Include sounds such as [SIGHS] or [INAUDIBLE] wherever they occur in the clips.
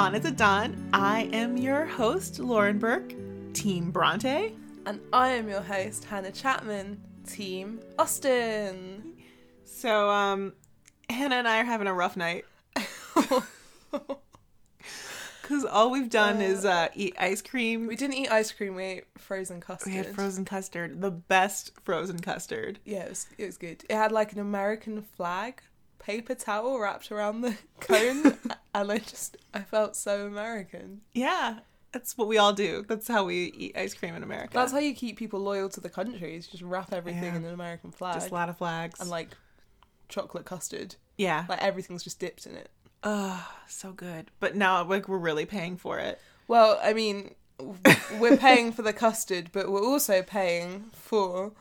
Bonnet at Dawn. I am your host, Lauren Burke, Team Bronte. And I am your host, Hannah Chapman, Team Austen. So, um, Hannah and I are having a rough night. [LAUGHS] Because all we've done is uh, eat ice cream. We didn't eat ice cream, we ate frozen custard. We had frozen custard, the best frozen custard. yeah, it was, it was good. It had like an American flag paper towel wrapped around the [LAUGHS] cone, and I just, I felt so American. Yeah, that's what we all do. That's how we eat ice cream in America. That's how you keep people loyal to the country, is just wrap everything Yeah. in an American flag. just a lot of flags. and like chocolate custard. yeah, Like everything's just dipped in it. oh, so good. But now, like, we're really paying for it. Well, I mean, [LAUGHS] we're paying for the custard, but we're also paying for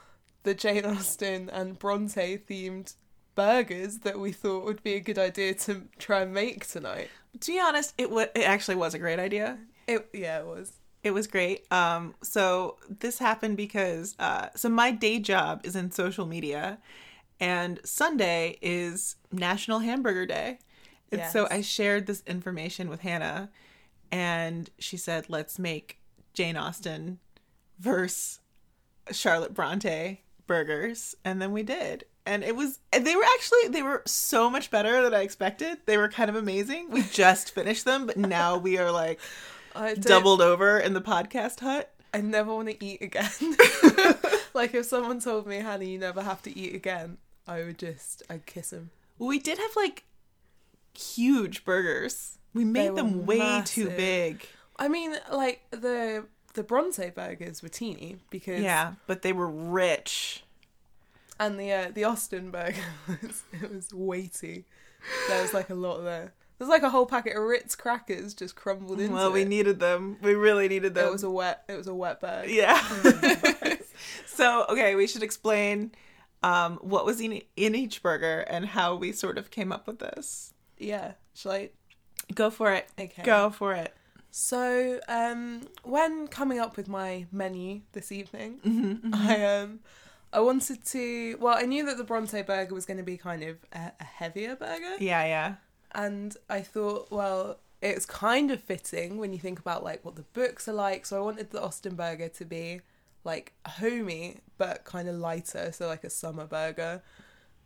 the Jane Austen and Bronte themed burgers that we thought would be a good idea to try and make tonight. To be honest, it wa- it actually was a great idea. It yeah, it was. It was great. Um, so this happened because uh, so my day job is in social media, and Sunday is National Hamburger Day, and so I shared this information with Hannah, and she said, "Let's make Jane Austen versus Charlotte Bronte burgers," and then we did. And it was, they were actually, they were so much better than I expected. They were kind of amazing. We just finished them, but now we are like, [LAUGHS] I doubled over in the podcast hut. I never want to eat again. [LAUGHS] [LAUGHS] like if someone told me, "Honey, you never have to eat again, I would just I'd kiss him. We did have like huge burgers. We made them way too big. I mean, like the the Bronte burgers were teeny because Yeah, but they were rich. And the uh, the Austen burger [LAUGHS] was it was weighty. There was like a lot there. There's like a whole packet of Ritz crackers just crumbled into Well, we it. needed them. We really needed them. it was a wet it was a wet burger. yeah. [LAUGHS] [LAUGHS] so, okay, we should explain um, what was in, in each burger and how we sort of came up with this. Yeah. Shall I? Go for it. Okay. Go for it. So, um, when coming up with my menu this evening, Mm-hmm, I um, I wanted to. Well, I knew that the Bronte burger was going to be kind of a, a heavier burger, Yeah, yeah. and I thought, well, it's kind of fitting when you think about like what the books are like. So I wanted the Austen burger to be like homey but kind of lighter, so like a summer burger.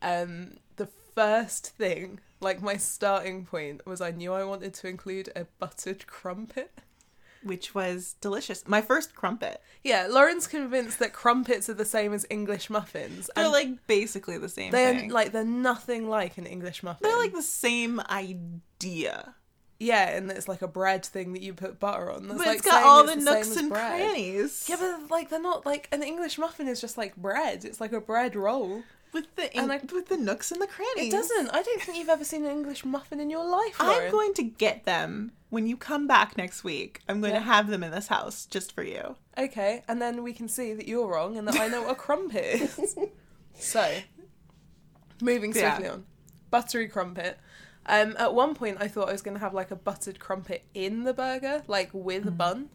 Um, the first thing, like my starting point, was I knew I wanted to include a buttered crumpet. Which was delicious. My first crumpet. Yeah, Lauren's convinced that crumpets are the same as English muffins. They're like basically the same they're thing. like they're nothing like an English muffin. They're like the same idea. yeah, and it's like a bread thing that you put butter on. That's But like it's got all it's the same nooks and bread. crannies. Yeah, but like they're not like an English muffin is just like bread. It's like a bread roll. With the and in- I- with the nooks and the crannies. It doesn't. I don't think you've ever seen an English muffin in your life. Lauren. I'm going to get them when you come back next week. I'm going Yeah. to have them in this house just for you. Okay, and then we can see that you're wrong and that I know what a crumpet is. [LAUGHS] so, moving Yeah. swiftly on. Buttery crumpet. Um, at one point, I thought I was going to have like a buttered crumpet in the burger, like with a bun,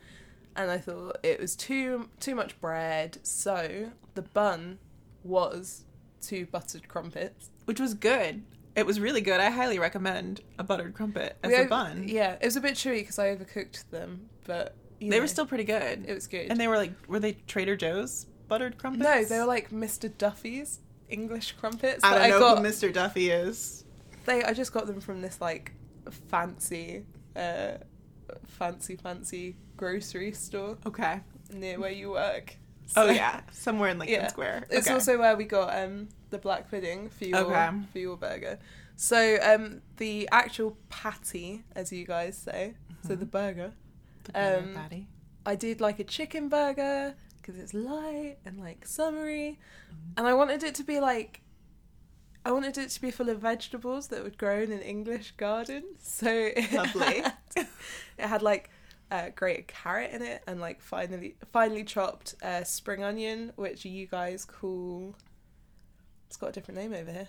and I thought it was too too much bread. So the bun was two buttered crumpets. Which was good. It was really good. I highly recommend a buttered crumpet as We a ov- bun. Yeah, it was a bit chewy because I overcooked them, but you They know, were still pretty good. It was good. and they were like, were they Trader Joe's buttered crumpets? no, they were like Mr. Duffy's English crumpets. I don't know got. who Mr. Duffy is. They, I just got them from this like fancy, uh, fancy, fancy grocery store Okay. near where you work. Oh [LAUGHS] yeah, somewhere in Lincoln Yeah. Square. It's also where we got um the black pudding for your Okay. for your burger. So um the actual patty, as you guys say, so Mm-hmm. the burger, the burger um, patty. I did like a chicken burger because it's light and like summery, Mm-hmm. and I wanted it to be like. I wanted it to be full of vegetables that would grow in an English garden. So it Lovely. had, [LAUGHS] it had like uh, grated carrot in it and like finely finely chopped uh, spring onion, which you guys call. It's got a different name over here.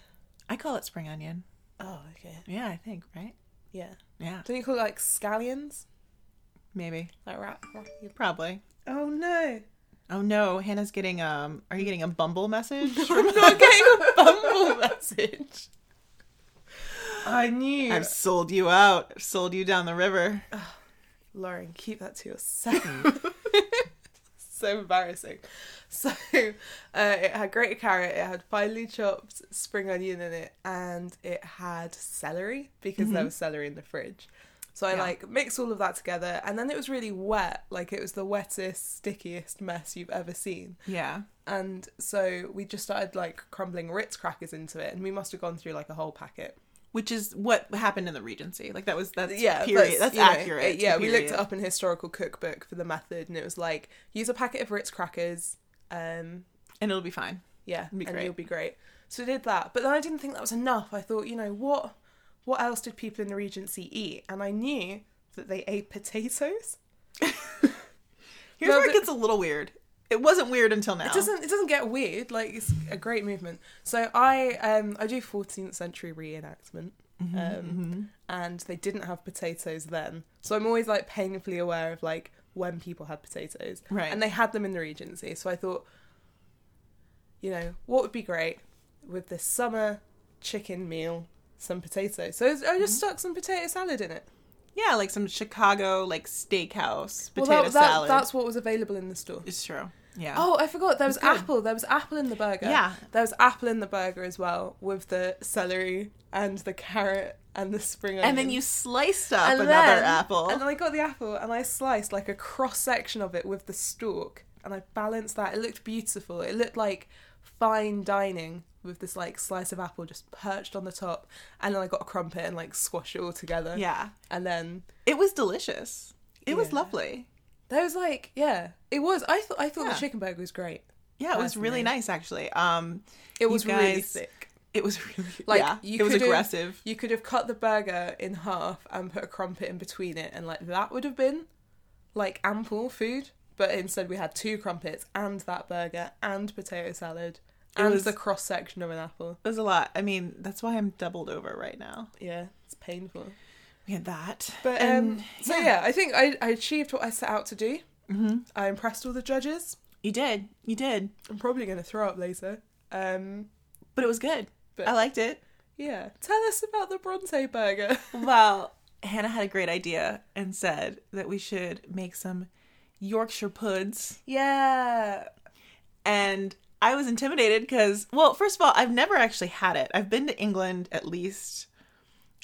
I call it spring onion. Oh, okay. Yeah, I think right. Yeah. Yeah, Don't you call it like scallions? maybe, Like rat. probably. Oh no! Oh no, Hannah's getting um. Are you getting a Bumble message? [LAUGHS] I'm not getting a [LAUGHS] Bumble message. I knew. I've sold you out. I've sold you down the river. Lauren, keep that to yourself. [LAUGHS] [LAUGHS] so embarrassing. So, uh, it had grated carrot, it had finely chopped spring onion in it, and it had celery because there was celery in the fridge. So I Yeah. like mixed all of that together, and then it was really wet. Like it was the wettest, stickiest mess you've ever seen. Yeah. And so we just started like crumbling Ritz crackers into it, and we must have gone through like a whole packet. Which is what happened in the Regency. Like that was that's yeah, period. That's, know, accurate. it- yeah, we looked it up in historical cookbook for the method, and it was like use a packet of Ritz crackers, um, and it'll be fine. yeah, Be and great. you'll be great. So I did that, but then I didn't think that was enough. I thought, you know, what, what else did people in the Regency eat? And I knew that they ate potatoes. [LAUGHS] Here's where it gets a little weird. It wasn't weird until now. It doesn't, it doesn't get weird. Like it's a great movement. So I, um, I do 14th century reenactment. Mm-hmm, Um, and they didn't have potatoes then. So I'm always like painfully aware of like when people had potatoes. Right. And they had them in the Regency. So I thought, you know, what would be great with this summer chicken meal, some potatoes. So I just Mm-hmm. stuck some potato salad in it. Yeah, like some Chicago like steakhouse potato well, that, that, salad. that's what was available in the store. It's true. Yeah. Oh, I forgot. There was good. apple. There was apple in the burger. Yeah. There was apple in the burger as well, with the celery and the carrot and the spring onion. and then you sliced up And another then- apple. And then I got the apple and I sliced like a cross section of it with the stalk, and I balanced that. It looked beautiful. It looked like fine dining with this like slice of apple just perched on the top, and then I got a crumpet and like squashed it all together. yeah. And then It was delicious. It was lovely. There was like, yeah, it was. I thought I thought Yeah. the chicken burger was great. Yeah, it was really nice actually. Um It was really guys- thick. it was [LAUGHS] really Like, yeah, you it was could've- aggressive. You could have cut the burger in half and put a crumpet in between it, and like that would have been like ample food. But instead, we had two crumpets and that burger and potato salad It and was- the cross section of an apple. It was a lot. I mean, that's why I'm doubled over right now. Yeah, it's painful. We had that. But And, um, so yeah, I think I, I achieved what I set out to do. Mhm. I impressed all the judges. You did. You did. I'm probably going to throw up later. Um, But it was good. But- I liked it. yeah, tell us about the Bronte burger. [LAUGHS] Well, Hannah had a great idea and said that we should make some Yorkshire puds. yeah, And I was intimidated because, well, first of all, I've never actually had it. I've been to England at least,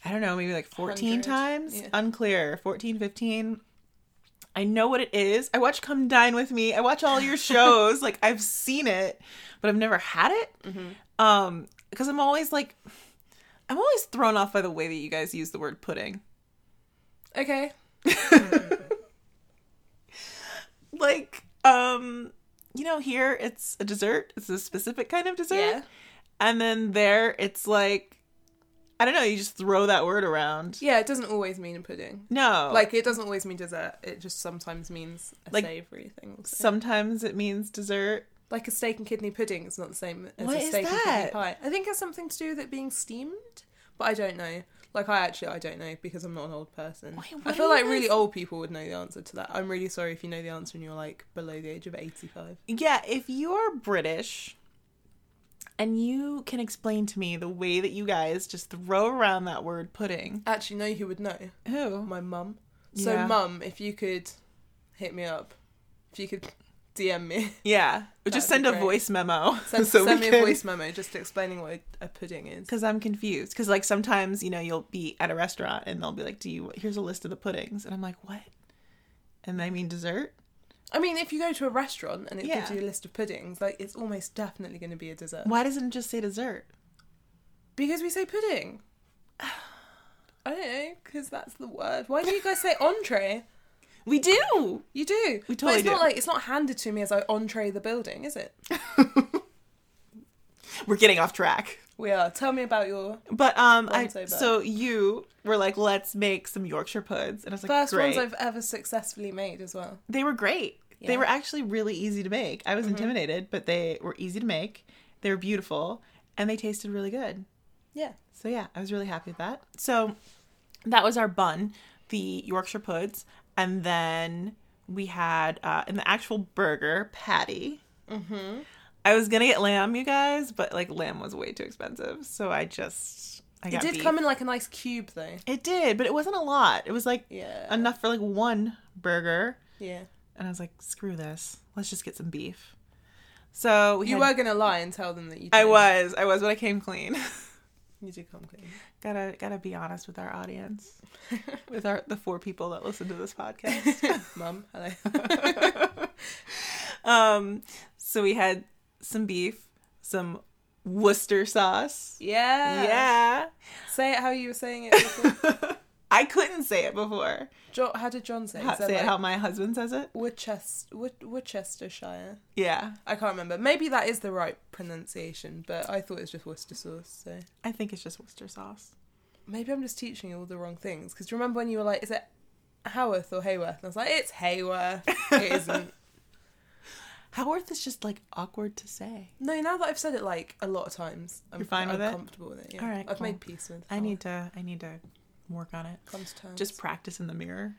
I don't know, maybe like 14 100, times. yeah. Unclear. 14, 15. I know what it is. I watch Come Dine With Me. I watch all your [LAUGHS] shows. like, I've seen it, but I've never had it. Um, because I'm always like, I'm always thrown off by the way that you guys use the word pudding. okay. [LAUGHS] like um you know here it's a dessert it's a specific kind of dessert Yeah. and then there it's like i don't know you just throw that word around Yeah, it doesn't always mean pudding. no Like it doesn't always mean dessert. It just sometimes means a Like, savoury thing. also. sometimes it means dessert like a steak and kidney pudding is not the same as What a steak and kidney pie. I think it has something to do with it being steamed, but I don't know. Like I actually I don't know because I'm not an old person. Wait, I feel like really old people would know the answer to that. I'm really sorry if you know the answer and you're like below the age of 85. yeah if you're british and you can explain to me the way that you guys just throw around that word pudding Actually, no, who would know? who My mum. So Yeah. mum, if you could hit me up, if you could DM me, [LAUGHS] yeah just send a great. voice memo [LAUGHS] send, so send me can- a voice memo just explaining what a pudding is. because I'm confused. Because like sometimes you know you'll be at a restaurant and they'll be like, "Do you? Here's a list of the puddings," and I'm like, "What?" And I mean dessert. I mean, if you go to a restaurant and it gives you a list of puddings, like it's almost definitely going to be a dessert. Why doesn't it just say dessert? Because we say pudding. [SIGHS] I don't know, because that's the word. Why do you guys say [LAUGHS] entree? We do. You do. We but totally it's not do. like it's not handed to me as I entree the building, is it? [LAUGHS] We're getting off track. We are. Tell me about your But um, I so you were like, "Let's make some Yorkshire puds," and I was like, first "Great." ones I've ever successfully made as well. They were great. They Yeah. Mm-hmm. were actually really easy to make. I was intimidated, but they were easy to make. They were beautiful, and they tasted really good. Yeah. So yeah, I was really happy with that. So that was our bun, the Yorkshire puds, and then we had uh, in the actual burger patty. Mm-hmm. I was gonna get lamb, you guys, but like lamb was way too expensive, so I just I It did beef. come in like a nice cube though. It did, but it wasn't a lot. It was like Yeah. enough for like one burger. Yeah. And I was like, screw this. Let's just get some beef. So we You had- were gonna lie and tell them that you. I was. I was, but I came clean. [LAUGHS] You did come clean. gotta gotta be honest with our audience. with our the four people that listen to this podcast. [LAUGHS] Mom, hello. [LAUGHS] um so we had some beef, some Worcester sauce. Yeah. Yeah. Say it how you were saying it. I couldn't say it before. Jo- how did John say? it? How, say it how my husband says it. Worcester, Worcestershire. Yeah. I can't remember. Maybe that is the right pronunciation, but I thought it was just Worcester sauce. So I think it's just Worcester sauce. maybe I'm just teaching you all the wrong things. Because do you remember when you were like, "Is it Haworth or Hayworth?" And I was like, "It's Hayworth." it isn't. [LAUGHS] Haworth is just like awkward to say. No, now that I've said it like a lot of times, I'm, You're fine I'm with it? comfortable with it. Yeah. All right, I've cool. made peace with. I need to I need to work on it. come to terms. Just practice in the mirror.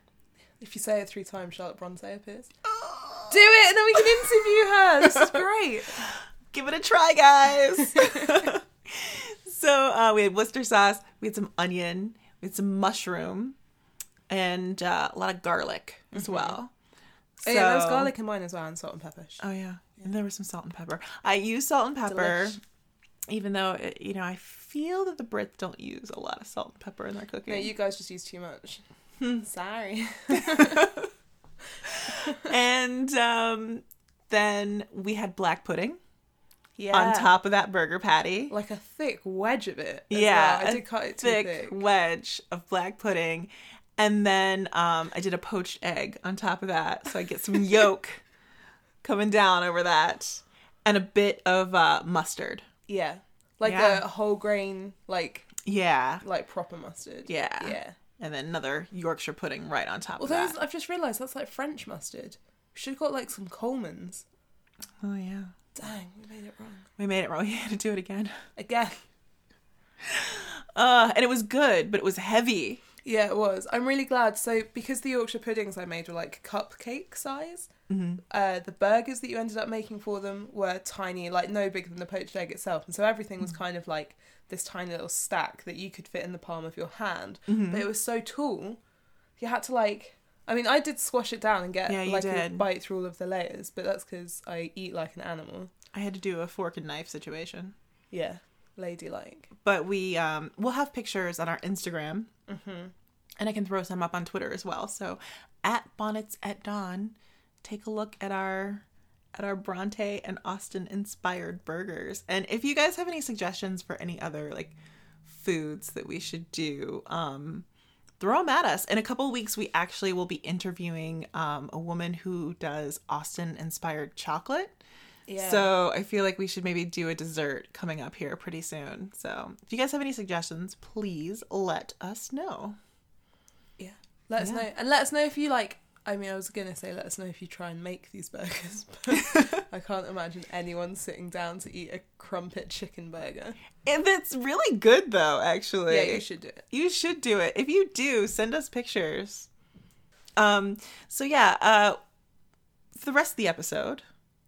if you say it three times, Charlotte Bronte appears. [GASPS] Do it, and then we can interview her. This is great. [LAUGHS] Give it a try, guys. [LAUGHS] [LAUGHS] so uh, we had Worcester sauce, we had some onion, we had some mushroom, and uh, a lot of garlic as well. Oh, yeah, there was garlic in mine as well, and salt and pepper. Oh yeah. and there was some salt and pepper. I use salt and pepper, Delish. Even though it, you know I feel that the Brits don't use a lot of salt and pepper in their cooking. No, you guys just use too much. [LAUGHS] Sorry. [LAUGHS] and um, then we had black pudding Yeah. on top of that burger patty. Like a thick wedge of it. yeah, well. I did cut it too thick, thick. wedge of black pudding, and then um, I did a poached egg on top of that, so I get some [LAUGHS] yolk coming down over that, and a bit of uh, mustard. Yeah. Like Yeah. a whole grain, like Yeah, like proper mustard. Yeah. Yeah. and then another Yorkshire pudding right on top Well, of that. I've just realised that's like French mustard. We should have got like some Colman's. Oh yeah, Dang, we made it wrong. we made it wrong. [LAUGHS] We had to do it again. Again. Uh, and it was good, but it was heavy. Yeah, it was. I'm really glad. So, because the Yorkshire puddings I made were like cupcake size, mm-hmm. uh, the burgers that you ended up making for them were tiny, like no bigger than the poached egg itself. And so everything was mm. kind of like this tiny little stack that you could fit in the palm of your hand. Mm-hmm. But it was so tall, you had to like. I mean, I did squash it down and get Yeah, like a did. bite through all of the layers, but that's because I eat like an animal. I had to do a fork and knife situation. Yeah, ladylike. But we um, we'll have pictures on our Instagram, Mm-hmm. and I can throw some up on Twitter as well. So at Bonnets at Dawn, take a look at our at our Bronte and Austen inspired burgers. And if you guys have any suggestions for any other like foods that we should do, um, throw them at us. In a couple of weeks, we actually will be interviewing um, a woman who does Austen inspired chocolate. Yeah. So I feel like we should maybe do a dessert coming up here pretty soon. So if you guys have any suggestions, please let us know. Yeah. Let us Yeah. know. And let us know if you like I mean I was gonna say let us know if you try and make these burgers, [LAUGHS] but [LAUGHS] I can't imagine anyone sitting down to eat a crumpet chicken burger. And it's really good though, actually. Yeah, you should do it. You should do it. If you do, send us pictures. Um so yeah, uh for the rest of the episode,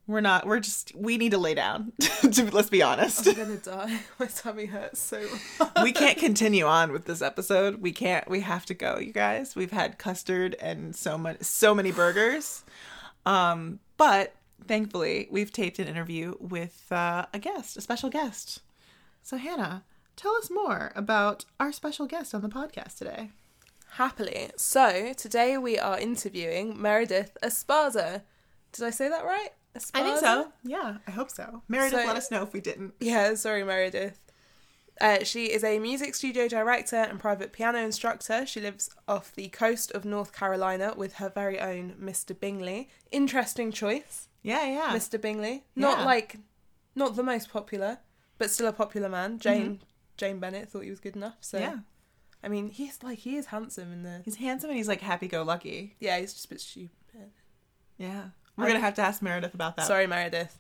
we're not we're just we need to lay down. [LAUGHS] to, let's be honest. I'm gonna die. [LAUGHS] My tummy hurts so we can't [LAUGHS] continue on with this episode. We can't. We have to go, you guys. We've had custard and so much, so many burgers. Um, but thankfully, we've taped an interview with uh, a guest, a special guest. So Hannah, tell us more about our special guest on the podcast today. Happily. So today we are interviewing Meredith Esparza. Did I say that right? Esparza? Yeah, I hope so. Meredith, So- let us know if we didn't. Yeah, sorry, Meredith. Uh, she is a music studio director and private piano instructor. She lives off the coast of North Carolina with her very own Mr. Bingley. Interesting choice, Yeah, yeah. Mr. Bingley. Not Yeah. like, not the most popular, but still a popular man. Jane Jane Bennett thought he was good enough. So yeah, I mean, he's like he is handsome in the. he's handsome and he's like happy-go-lucky. Yeah, he's just a bit stupid. Yeah, we're gonna have to ask Meredith about that. Sorry, Meredith.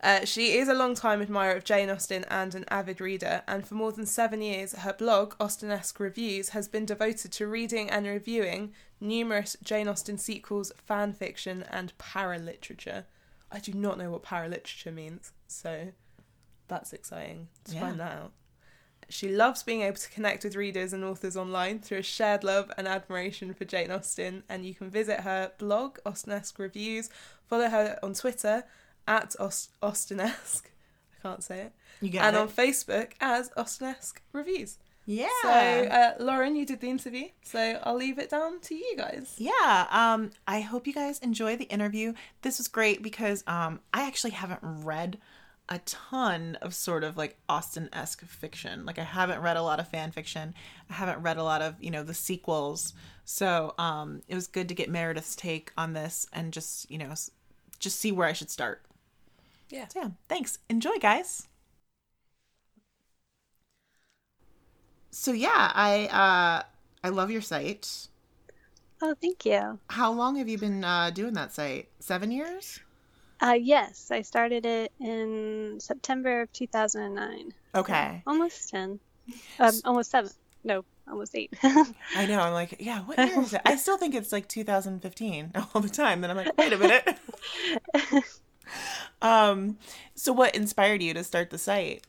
Uh, she is a long-time admirer of Jane Austen and an avid reader, and for more than seven years, her blog, Austenesque Reviews, has been devoted to reading and reviewing numerous Jane Austen sequels, fan fiction, and paraliterature. I do not know what paraliterature means, so that's exciting to Yeah. find that out. She loves being able to connect with readers and authors online through a shared love and admiration for Jane Austen. And you can visit her blog, Austenesque Reviews, follow her on Twitter at Aust- Austenesque. [LAUGHS] I can't say it. You got and it. on Facebook as Austenesque Reviews. yeah. So, uh, Lauren, you did the interview, so I'll leave it down to you guys. Yeah, um, I hope you guys enjoy the interview. This was great because um, I actually haven't read a ton of sort of like Austenesque fiction. Like I haven't read a lot of fan fiction. I haven't read a lot of you know the sequels. So um, it was good to get Meredith's take on this and just you know just see where I should start. Yeah. So yeah, thanks. Enjoy, guys. So yeah, I uh, I love your site. Oh, thank you. How long have you been uh, doing that site? Seven years? Uh, yes, I started it in September of 2009. Okay. Almost 10. Um, almost 7. No, almost 8. [LAUGHS] I know. I'm like, yeah, what year is it? I still think it's like 2015 [LAUGHS] all the time. Then I'm like, wait a minute. [LAUGHS] um, so what inspired you to start the site?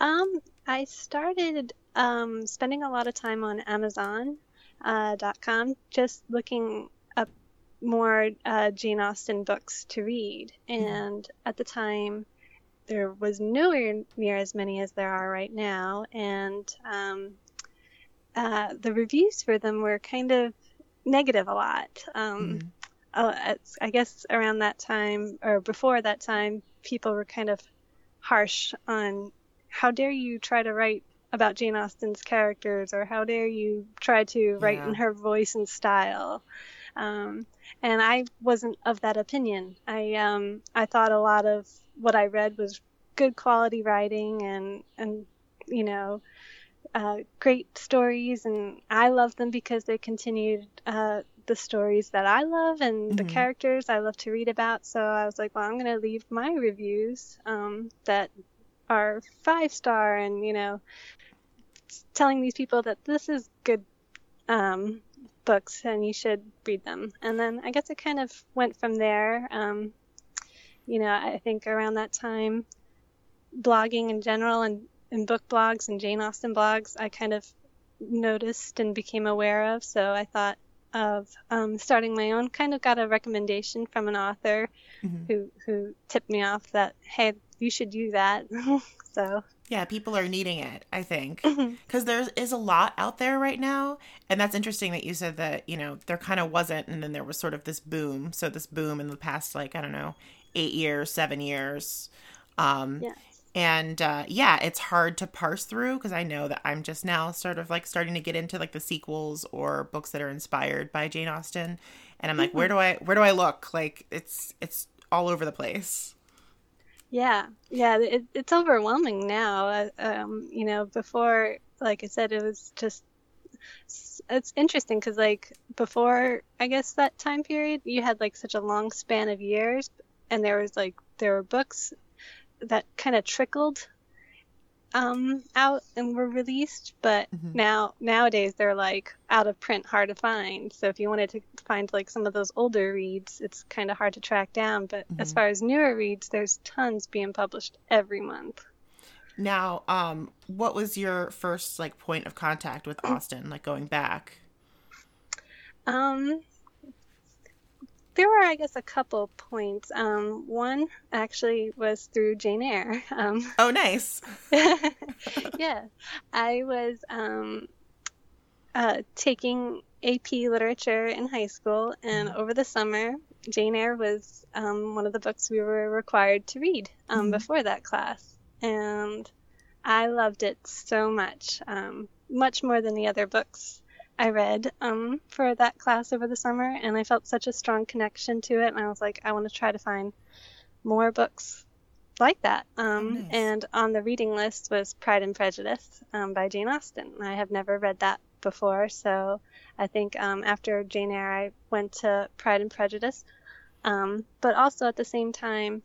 um, I started um, spending a lot of time on Amazon.com, uh, com, just looking more uh, Jane Austen books to read. And at the time, there was nowhere near as many as there are right now, and um, uh, the reviews for them were kind of negative a lot. Um, Mhm. uh, it's, I guess around that time or before that time, people were kind of harsh on how dare you try to write about Jane Austen's characters or how dare you try to write Yeah. in her voice and style. Um, and I wasn't of that opinion. I um, I thought a lot of what I read was good quality writing and and you know uh, great stories, and I love them because they continued uh, the stories that I love and the Mhm. characters I love to read about. So I was like, well, I'm going to leave my reviews um, that are five star and you know telling these people that this is good um, books and you should read them. And then I guess it kind of went from there. Um, you know, I think around that time, blogging in general and, and book blogs and Jane Austen blogs, I kind of noticed and became aware of. So I thought of um, starting my own. Kind of got a recommendation from an author Mhm. who who tipped me off that hey, you should do that. [LAUGHS] so Yeah, people are needing it, I think. Because there is a lot out there right now. And that's interesting that you said that, you know, there kind of wasn't. And then there was sort of this boom. So, this boom in the past, like, I don't know, eight years, seven years. Um, yes. and uh, yeah it's hard to parse through because i know that i'm just now sort of like starting to get into like the sequels or books that are inspired by jane austen and i'm like where do i where do i look like it's it's all over the place Yeah, yeah, it, it's overwhelming now. Uh, Um, you know, before, like I said, it was just. It's interesting because, like, before I guess that time period, you had like such a long span of years, and there was like there were books that kind of trickled um, out and were released, but Mhm. now nowadays they're like out of print, hard to find. So if you wanted to find like some of those older reads, it's kind of hard to track down. But as Mhm. far as newer reads, there's tons being published every month. now um what was your first like point of contact with [CLEARS THROAT] austen like going back Um, there were, I guess, a couple points. Um, one actually was through Jane Eyre. [LAUGHS] Um, oh nice [LAUGHS] yeah, I was um, uh, taking AP literature in high school, and over the summer, Jane Eyre was um, one of the books we were required to read um, Mhm. before that class, and I loved it so much, um, much more than the other books I read um, for that class over the summer, and I felt such a strong connection to it, and I was like, I want to try to find more books like that. Um, nice. And on the reading list was Pride and Prejudice um, by Jane Austen. I have never read that before, so I think um, after Jane Eyre, I went to Pride and Prejudice. Um, but also at the same time,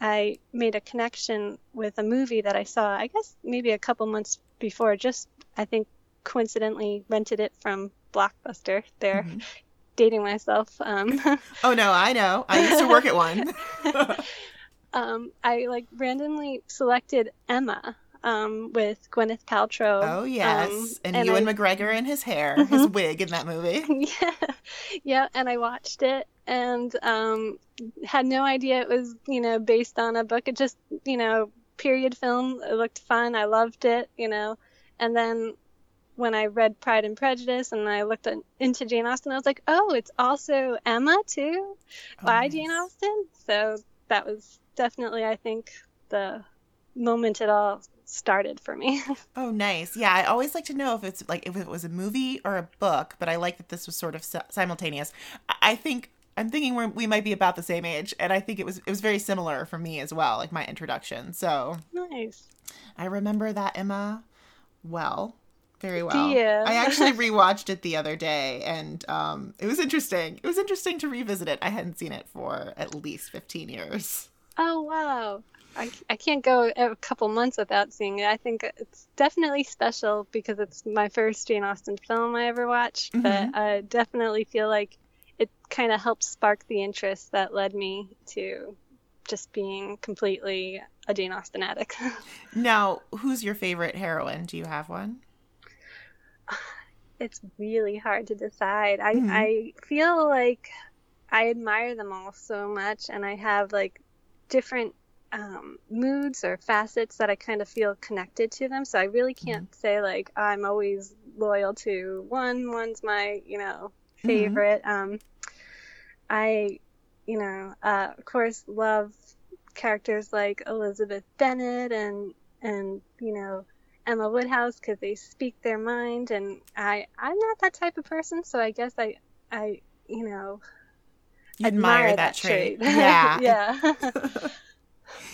I made a connection with a movie that I saw, I guess maybe a couple months before, just I think coincidentally rented it from Blockbuster. There, Mhm. dating myself. Um, [LAUGHS] oh no i know i used to work at one [LAUGHS] um, I like randomly selected Emma um, with Gwyneth Paltrow. Oh yes, Um, and, and Ewan I- McGregor and his hair, his wig in that movie. [LAUGHS] yeah, yeah, and I watched it and um, had no idea it was, you know, based on a book. It just, you know, period film. It looked fun. I loved it, you know. And then when I read Pride and Prejudice and I looked at, into Jane Austen, I was like, oh, it's also Emma too, oh, by nice. Jane Austen. So that was definitely, I think, the moment it all started for me. [LAUGHS] Oh, nice. Yeah, I always like to know if it's like if it was a movie or a book, but I like that this was sort of simultaneous. I- think I'm thinking we're, we might be about the same age, and I think it was it was very similar for me as well, like my introduction. So nice. I remember that Emma well, very well. you? I actually [LAUGHS] rewatched it the other day, and um, it was interesting. It was interesting to revisit it. I hadn't seen it for at least 15 years. Oh wow. I, I can't go a couple months without seeing it. I think it's definitely special because it's my first Jane Austen film I ever watched, Mhm. but I definitely feel like it kind of helped spark the interest that led me to just being completely a Jane Austen addict. [LAUGHS] Now, who's your favorite heroine? Do you have one? It's really hard to decide. I, Mhm. I feel like I admire them all so much, and I have like different um, moods or facets that I kind of feel connected to them. So I really can't say like I'm always loyal to one. One's my you know Mhm. favorite. Um, I you know uh, of course love characters like Elizabeth Bennet and and you know Emma Woodhouse because they speak their mind, and I I'm not that type of person, so I guess I I you know You admire, that, trait. [LAUGHS] Yeah. yeah.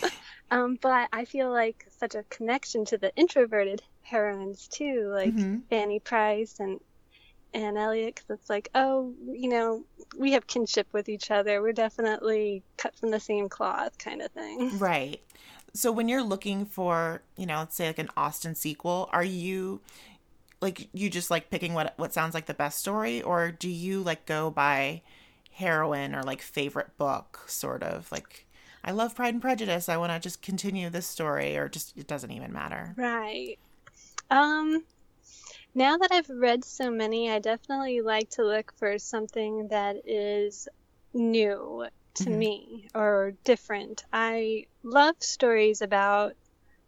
[LAUGHS] um, but I feel like such a connection to the introverted heroines too, like Mhm. Fanny Price and Anne Elliot, because it's like, oh, you know, we have kinship with each other. We're definitely cut from the same cloth, kind of thing. Right. So when you're looking for, you know, let's say like an Austen sequel, are you like you just like picking what what sounds like the best story or do you like go by heroine or like favorite book sort of like I love Pride and Prejudice. I want to just continue this story or just it doesn't even matter. Right. Um, now that I've read so many, I definitely like to look for something that is new to Mhm. me or different. I love stories about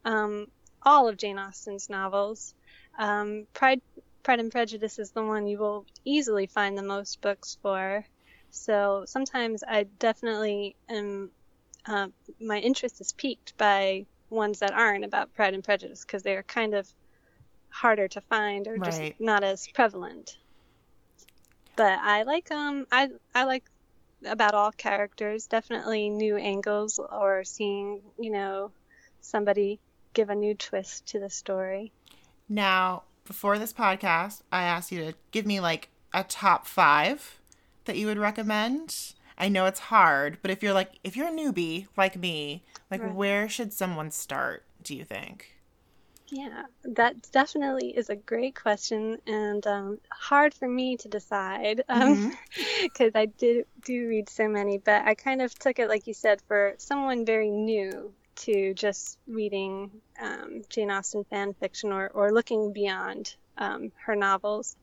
um, all of Jane Austen's novels. Um, Pride, Pride and Prejudice is the one you will easily find the most books for. So sometimes I definitely am. Uh, my interest is piqued by ones that aren't about Pride and Prejudice because they're kind of harder to find or just Right. not as prevalent. But I like um I I like about all characters definitely new angles or seeing you know somebody give a new twist to the story. Now, before this podcast, I asked you to give me like a top 5 that you would recommend. I know it's hard, but if you're like if you're a newbie like me, like Right. where should someone start, do you think? Yeah, that definitely is a great question and um, hard for me to decide [LAUGHS] because I did do read so many, but I kind of took it like you said for someone very new to just reading um, Jane Austen fan fiction or, or looking beyond um, her novels.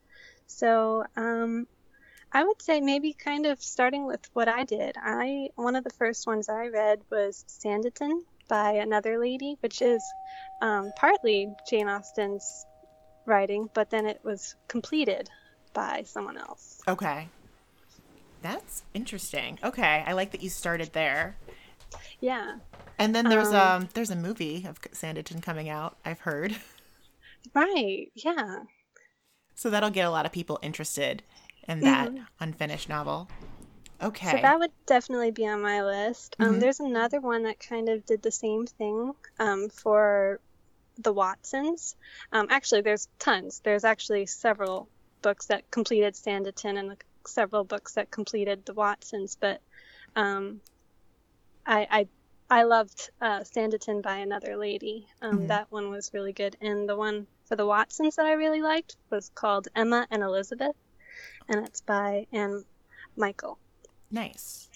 So um, I would say maybe kind of starting with what I did. I one of the first ones I read was Sanditon by another lady, which is um, partly Jane Austen's writing, but then it was completed by someone else. Okay. That's interesting. Okay, I like that you started there. Yeah, And then there's um, Um, there's a movie of Sanditon coming out, I've heard. [LAUGHS] right. Yeah. So that'll get a lot of people interested in that unfinished novel. Okay. So that would definitely be on my list. Um, Mhm. There's another one that kind of did the same thing um, for the Watsons. Um, actually, there's tons. There's actually several books that completed Sanditon and several books that completed the Watsons. But um, I, I I loved uh, Sanditon by another lady. Um, Mhm. That one was really good. And the one for the Watsons that I really liked was called Emma and Elizabeth, and it's by Ann Mychal. Nice.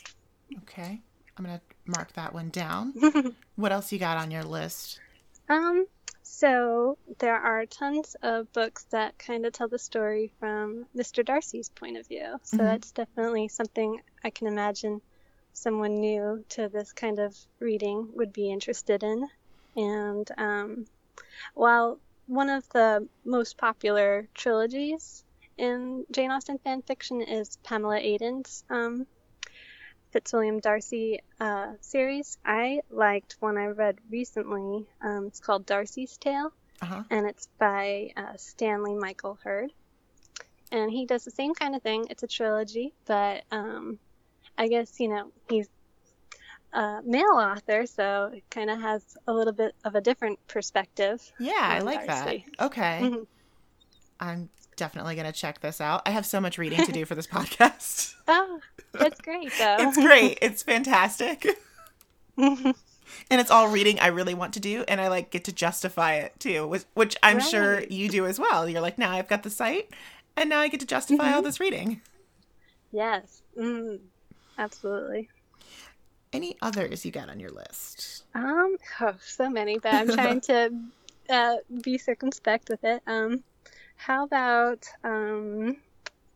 Okay. I'm going to mark that one down. [LAUGHS] what else you got on your list? Um, so there are tons of books that kind of tell the story from Mr. Darcy's point of view. So Mhm. that's definitely something I can imagine someone new to this kind of reading would be interested in. And um, while one of the most popular trilogies in Jane Austen fan fiction is Pamela Aidan's um, Fitzwilliam Darcy uh, series, I liked one I read recently. Um, it's called Darcy's Tale, Uh-huh. and it's by uh, Stanley Michael Hurd. And he does the same kind of thing. It's a trilogy, but um, I guess, you know, he's a male author, so it kind of has a little bit of a different perspective. Yeah, I like Darcy. that. Okay. Mhm. I'm definitely going to check this out. I have so much reading to do for this [LAUGHS] podcast. [LAUGHS] Oh, that's great, though. it's great. It's fantastic. [LAUGHS] and it's all reading I really want to do and I like get to justify it too, which, which I'm sure you do as well. You're like, "Now I've got the site and now I get to justify Mm-hmm. all this reading." yes, mm, absolutely. Any others you got on your list? Um, oh, so many, but I'm trying to uh, be circumspect with it. Um, how about um,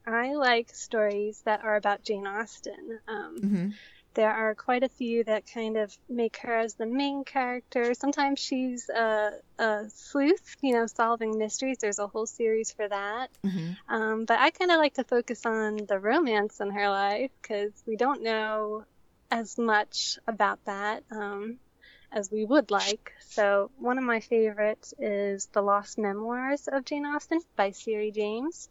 I like stories that are about Jane Austen. Um, Mhm. there are quite a few that kind of make her as the main character. Sometimes she's a, a sleuth, you know, solving mysteries. There's a whole series for that. Mhm. Um, but I kind of like to focus on the romance in her life because we don't know as much about that um, as we would like. So one of my favorites is The Lost Memoirs of Jane Austen by Syrie James.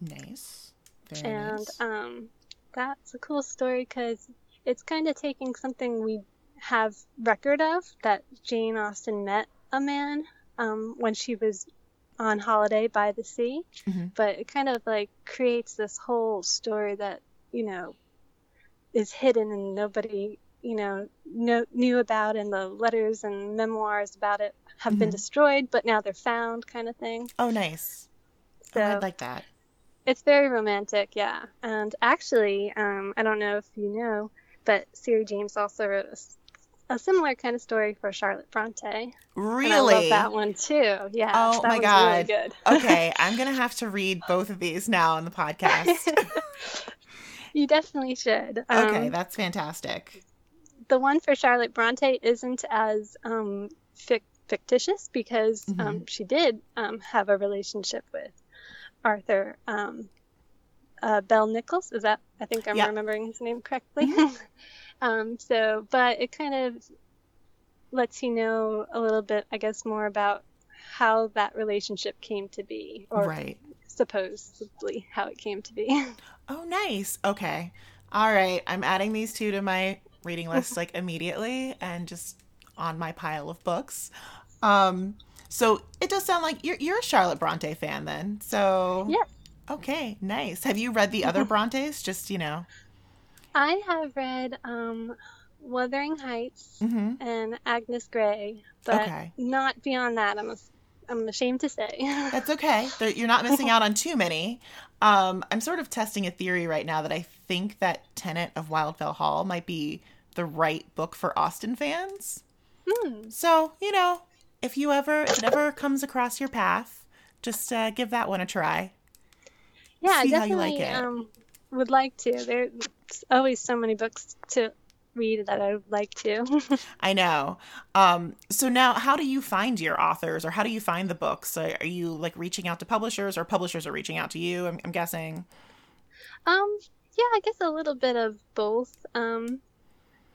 Nice. Very And nice. um, that's a cool story because it's kind of taking something we have record of that Jane Austen met a man um, when she was on holiday by the sea, Mhm. but it kind of like creates this whole story that you know is hidden and nobody you know know, knew about, and the letters and memoirs about it have been Mhm. destroyed, but now they're found, kind of thing. oh, nice. So oh, I like that. it's very romantic, yeah. And actually, um, I don't know if you know, but Syrie James also wrote a similar kind of story for Charlotte Bronte. And I Really? love that one too. Yeah. Oh my God. Really good. okay, [LAUGHS] I'm going to have to read both of these now on the podcast. [LAUGHS] you definitely should. Um, Okay, that's fantastic. The one for Charlotte Bronte isn't as um, fic- fictitious because Mm-hmm. um, she did um, have a relationship with Arthur um, uh, Bell Nicholls. Is that? I think I'm Yeah. remembering his name correctly. [LAUGHS] um, so, but it kind of lets you know a little bit, I guess, more about how that relationship came to be, or right. supposedly how it came to be. [LAUGHS] Oh, nice. Okay. All right. I'm adding these two to my reading list like immediately and just on my pile of books. Um, so it does sound like you're you're a Charlotte Bronte fan then. So Yes. Okay, nice. Have you read the other Brontes? Just you know. I have read um, Wuthering Heights hmm and Agnes Grey, but Okay. not beyond that. I'm, as- I'm ashamed to say. [LAUGHS] That's okay. You're not missing out on too many. Um, I'm sort of testing a theory right now that I think that Tenant of Wildfell Hall might be the right book for Austen fans. Hmm. So, you know, if you ever if it ever comes across your path, just uh, give that one a try. Yeah, I See how you definitely like it. um, would like to. There's always so many books to read that I would like to. [LAUGHS] I know. Um, so now, how do you find your authors, or how do you find the books? Are you like reaching out to publishers, or publishers are reaching out to you? I'm, I'm guessing. Um, yeah, I guess a little bit of both. Um,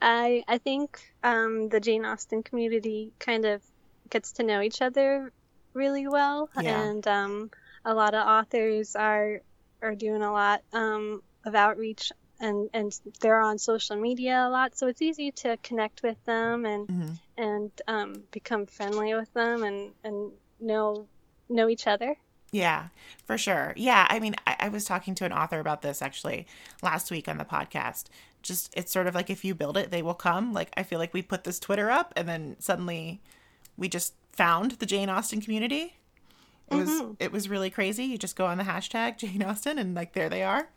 I I think um, the Jane Austen community kind of gets to know each other really well, Yeah. and um, a lot of authors are are doing a lot um, of outreach, and and they're on social media a lot, so it's easy to connect with them and Mhm. and um, become friendly with them and and know know each other. Yeah, for sure. Yeah, I mean, I, I was talking to an author about this actually last week on the podcast. Just, it's sort of like if you build it, they will come. Like, I feel like we put this Twitter up and then suddenly we just found the Jane Austen community. It was, Mhm. it was really crazy. You just go on the hashtag Jane Austen and like there they are.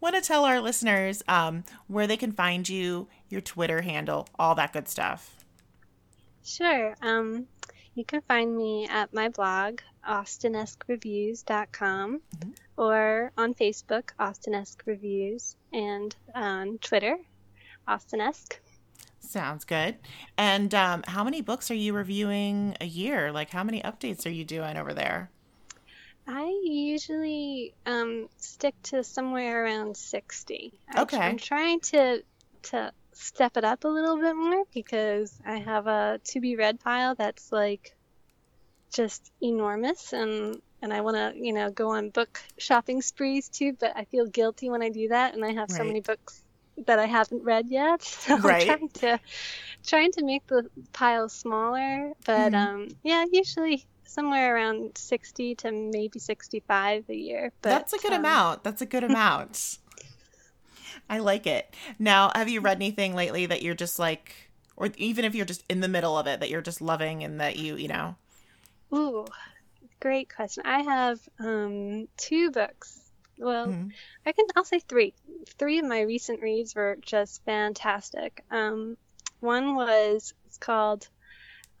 Want to tell our listeners um, where they can find you, your Twitter handle, all that good stuff. Sure. Um, you can find me at my blog, austenesquereviews.com, or on Facebook, Austenesque Reviews, and on Twitter, Austenesque. Sounds good. And um, how many books are you reviewing a year? Like, how many updates are you doing over there? I usually um, stick to somewhere around 60. I- Okay. I'm trying to to step it up a little bit more because I have a to be read pile that's like just enormous and and I want to, you know, go on book shopping sprees too, but I feel guilty when I do that and I have so many books that I haven't read yet. [LAUGHS] So Right. I'm trying to trying to make the pile smaller, but Mhm. um yeah, usually somewhere around 60 to maybe 65 a year. But That's a good um, amount. That's a good [LAUGHS] amount. I like it. Now, have you read anything lately that you're just like, or even if you're just in the middle of it, that you're just loving and that you, you know? Ooh, great question. I have um two books. Well, Mhm. I can I'll say three. Three of my recent reads were just fantastic. Um, one was it's called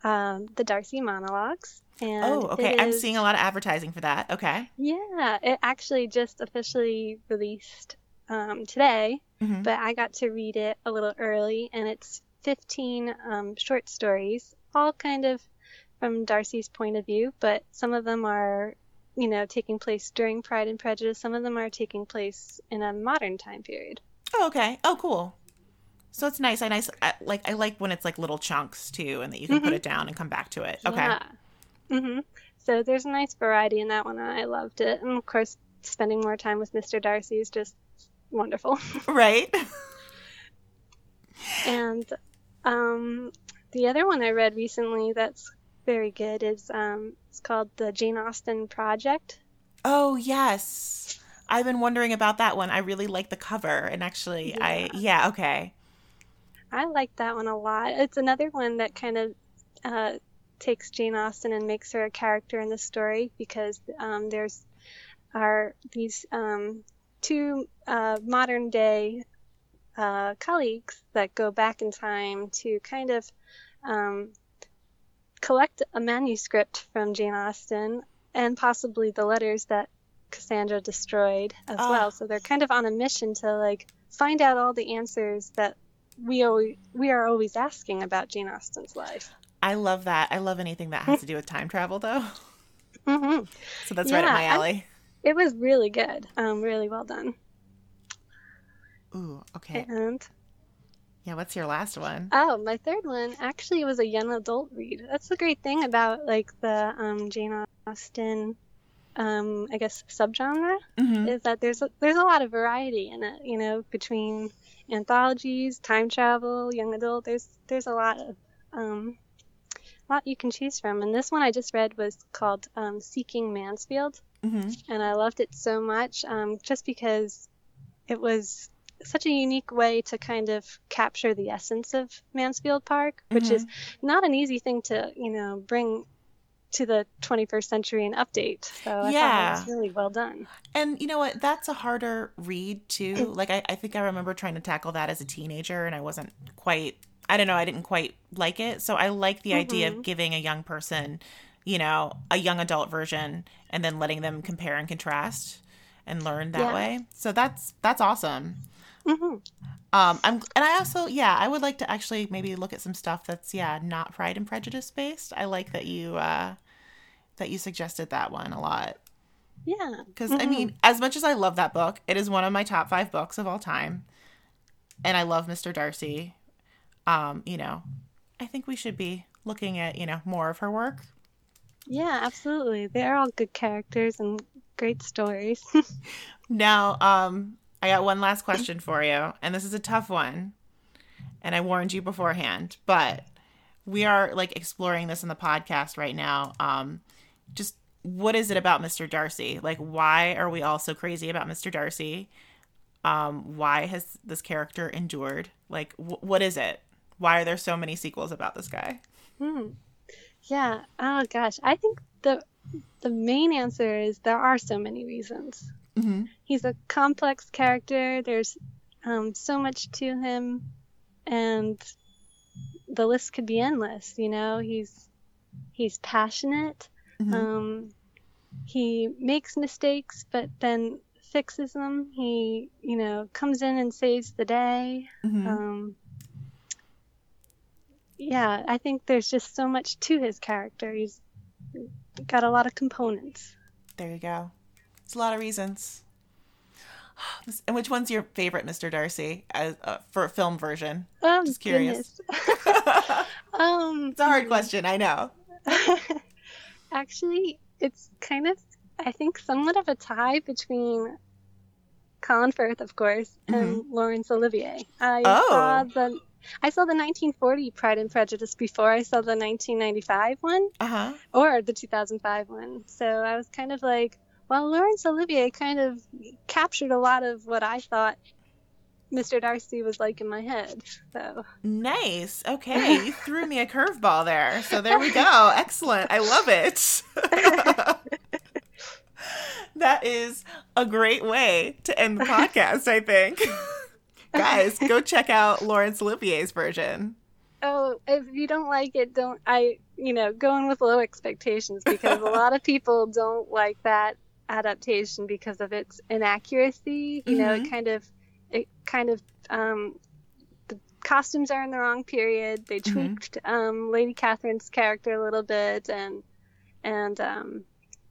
um, The Darcy Monologues. And Oh, okay. I'm seeing a lot of advertising for that. Okay. Yeah, it actually just officially released um, today, Mhm. but I got to read it a little early, and it's 15 um, short stories, all kind of from Darcy's point of view, but some of them are, you know, taking place during Pride and Prejudice. Some of them are taking place in a modern time period. Oh, okay. Oh, cool. So it's nice. I nice. I, like I like when it's like little chunks too, and that you can put Mhm. it down and come back to it. Okay. Yeah. Hmm So there's a nice variety in that one, I loved it. And of course, spending more time with Mr. Darcy is just wonderful. [LAUGHS] Right. And um, the other one I read recently that's very good is um, it's called the Jane Austen Project. Oh yes. I've been wondering about that one. I really like the cover, and actually, I yeah. Okay. I like that one a lot. It's another one that kind of uh, takes Jane Austen and makes her a character in the story because um, there's are these um, two uh, modern day uh, colleagues that go back in time to kind of um, collect a manuscript from Jane Austen and possibly the letters that Cassandra destroyed as Ah. well. So they're kind of on a mission to like find out all the answers that we always, we are always asking about Jane Austen's life. I love that. I love anything that has to do with time travel, though. [LAUGHS] hmm So that's right up Yeah, my alley. It was really good, um, really well done. Ooh. Okay. And Yeah. What's your last one? oh, my third one actually was a young adult read. That's the great thing about like the um, Jane Austen, um, I guess subgenre hmm is that there's a, there's a lot of variety in it. You know, between anthologies, time travel, young adult. There's there's a lot of um, lot you can choose from. And this one I just read was called um, Seeking Mansfield. hmm and I loved it so much um, just because it was such a unique way to kind of capture the essence of Mansfield Park, which is not an easy thing to, you know, bring to the 21st century and update. So I thought it was really well done. And you know what? That's a harder read too. [CLEARS THROAT] Like I, I think I remember trying to tackle that as a teenager, and I wasn't quite. I don't know. I didn't quite like it. So I like the idea of Mhm. giving a young person, you know, a young adult version, and then letting them compare and contrast and learn that Yeah. way. So that's that's awesome. hmm Um, I'm and I also yeah, I would like to actually maybe look at some stuff that's yeah not Pride and Prejudice based. I like that you uh that you suggested that one a lot Yeah. because I Mhm. mean, as much as I love that book, it is one of my top five books of all time, and I love Mr. Darcy. Um, you know, I think we should be looking at you know more of her work. Yeah, absolutely. They're all good characters and great stories. [LAUGHS] Now, um, I got one last question for you, and this is a tough one, and I warned you beforehand, but we are like exploring this in the podcast right now. Um, just what is it about Mr. Darcy? Like, why are we all so crazy about Mr. Darcy? Um, why has this character endured? Like, wh- what is it? Why are there so many sequels about this guy? Hmm. Yeah. Oh gosh, I think the the main answer is there are so many reasons. Mm-hmm. He's a complex character. There's um, so much to him, and the list could be endless. You know, he's he's passionate. Mhm. Um, he makes mistakes, but then fixes them. He, you know, comes in and saves the day. Mhm. Um, yeah, I think there's just so much to his character. He's got a lot of components. There you go. It's a lot of reasons. [GASPS] And which one's your favorite, Mr. Darcy, as uh, for a film version? Oh, Just curious. [LAUGHS] [LAUGHS] um, It's a hard question, I know. [LAUGHS] Actually, it's kind of, I think, somewhat of a tie between Colin Firth, of course, and Laurence Olivier. I Oh. saw the I saw the 1940 Pride and Prejudice before I saw the 1995 one Uh huh. or the 2005 one. So I was kind of like, well, Laurence Olivier kind of captured a lot of what I thought Mr. Darcy was like in my head. So Nice. Okay, [LAUGHS] you threw me a curveball there. So there we go. Excellent. I love it. [LAUGHS] [LAUGHS] that is a great way to end the podcast, I think. Guys, go [LAUGHS] check out Laurence Olivier's version. Oh, if you don't like it, don't I? You know, go in with low expectations because a [LAUGHS] lot of people don't like that adaptation because of its inaccuracy. You know, it kind of, it kind of, um, the costumes are in the wrong period. They tweaked um, Lady Catherine's character a little bit, and and um,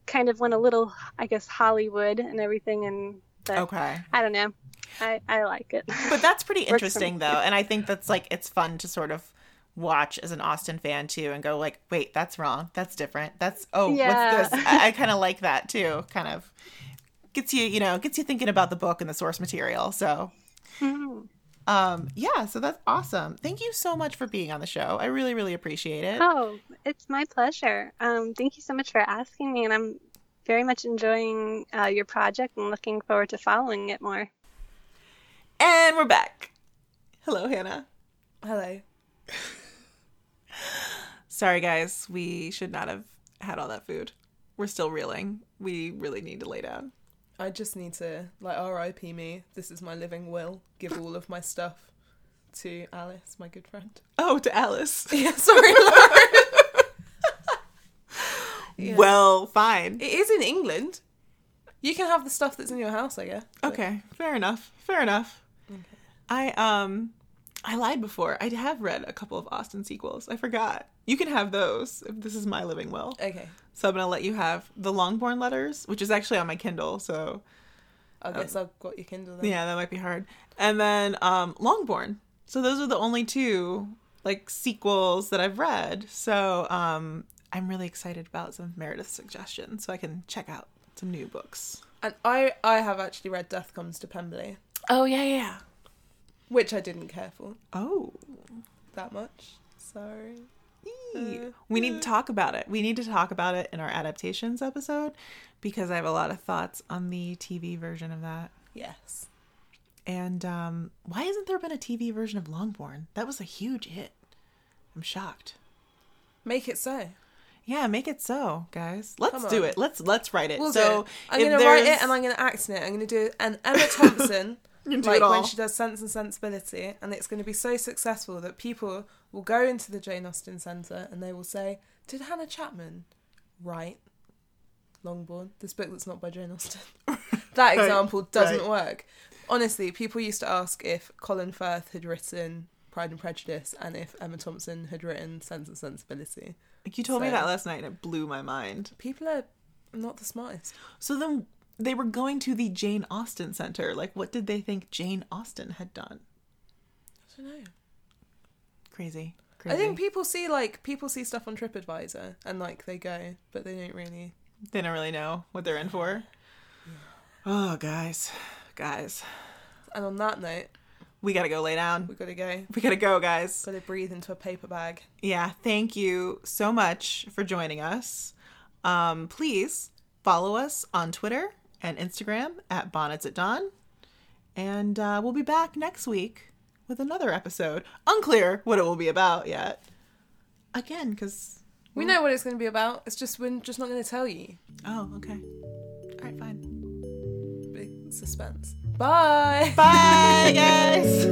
kind of went a little, I guess, Hollywood and everything. And but Okay. I don't know. I I like it. But that's pretty interesting though, and I think that's like it's fun to sort of watch as an Austen fan too and go like, wait, that's wrong. That's different. That's oh, Yeah. what's this? I, I kind of like that too. Kind of gets you, you know, gets you thinking about the book and the source material. So Mhm. um yeah, so that's awesome. Thank you so much for being on the show. I really, really appreciate it. Oh, it's my pleasure. Um, thank you so much for asking me, and I'm very much enjoying uh, your project and looking forward to following it more. And we're back. Hello, Hannah. Hello. Sorry guys, we should not have had all that food. We're still reeling. We really need to lay down. I just need to like R.I.P. me. This is my living will. Give all of my stuff to Alice, my good friend. Oh, to Alice. [LAUGHS] Yeah, sorry. Yeah. [LAUGHS] Well, fine. It is in England. You can have the stuff that's in your house, I guess. but- Okay, fair enough. Fair enough. I um I lied before. I have read a couple of Austen sequels. I forgot. You can have those if this is my living will. Okay. So I'm gonna let you have the Longbourn letters, which is actually on my Kindle. So I guess I've got your Kindle then. yeah, that might be hard. And then um Longbourn. So those are the only two like sequels that I've read. So um I'm really excited about some of Meredith's suggestions, so I can check out some new books. And I I have actually read Death Comes to Pemberley, Oh yeah, yeah. Which I didn't care for Oh. that much. Sorry. Eee. we need to talk about it. We need to talk about it in our adaptations episode because I have a lot of thoughts on the TV version of that. Yes. And um, why hasn't there been a TV version of Longbourn? That was a huge hit. I'm shocked. Make it so. Yeah, make it so, guys. Let's do it. Let's let's write it. We'll so it. I'm gonna write it and I'm gonna act in it. I'm gonna do an Emma Thompson, You can do like when she does Sense and Sensibility, and it's gonna be so successful that people will go into the Jane Austen Centre and they will say, "Did Hannah Chapman write Longbourn? This book that's not by Jane Austen." [LAUGHS] that Right, example doesn't right. work. Honestly, people used to ask if Colin Firth had written Pride and Prejudice and if Emma Thompson had written Sense and Sensibility. you told me that last night and it blew my mind. People are not the smartest. So then they were going to the Jane Austen Center. Like, what did they think Jane Austen had done? I don't know. Crazy. I think people see like people see stuff on TripAdvisor and like they go, but they don't really. They don't really know what they're in for. Oh, guys, guys, And on that note, we gotta go lay down. we gotta go. We gotta go, guys. Gotta breathe into a paper bag. Yeah, thank you so much for joining us. Um, please follow us on Twitter and Instagram at Bonnets at Dawn. And uh, we'll be back next week with another episode. Unclear what it will be about yet. Again, because we know what it's going to be about. It's just we're just not going to tell you. Oh, okay. All right, fine. Big suspense. Bye. Bye, guys.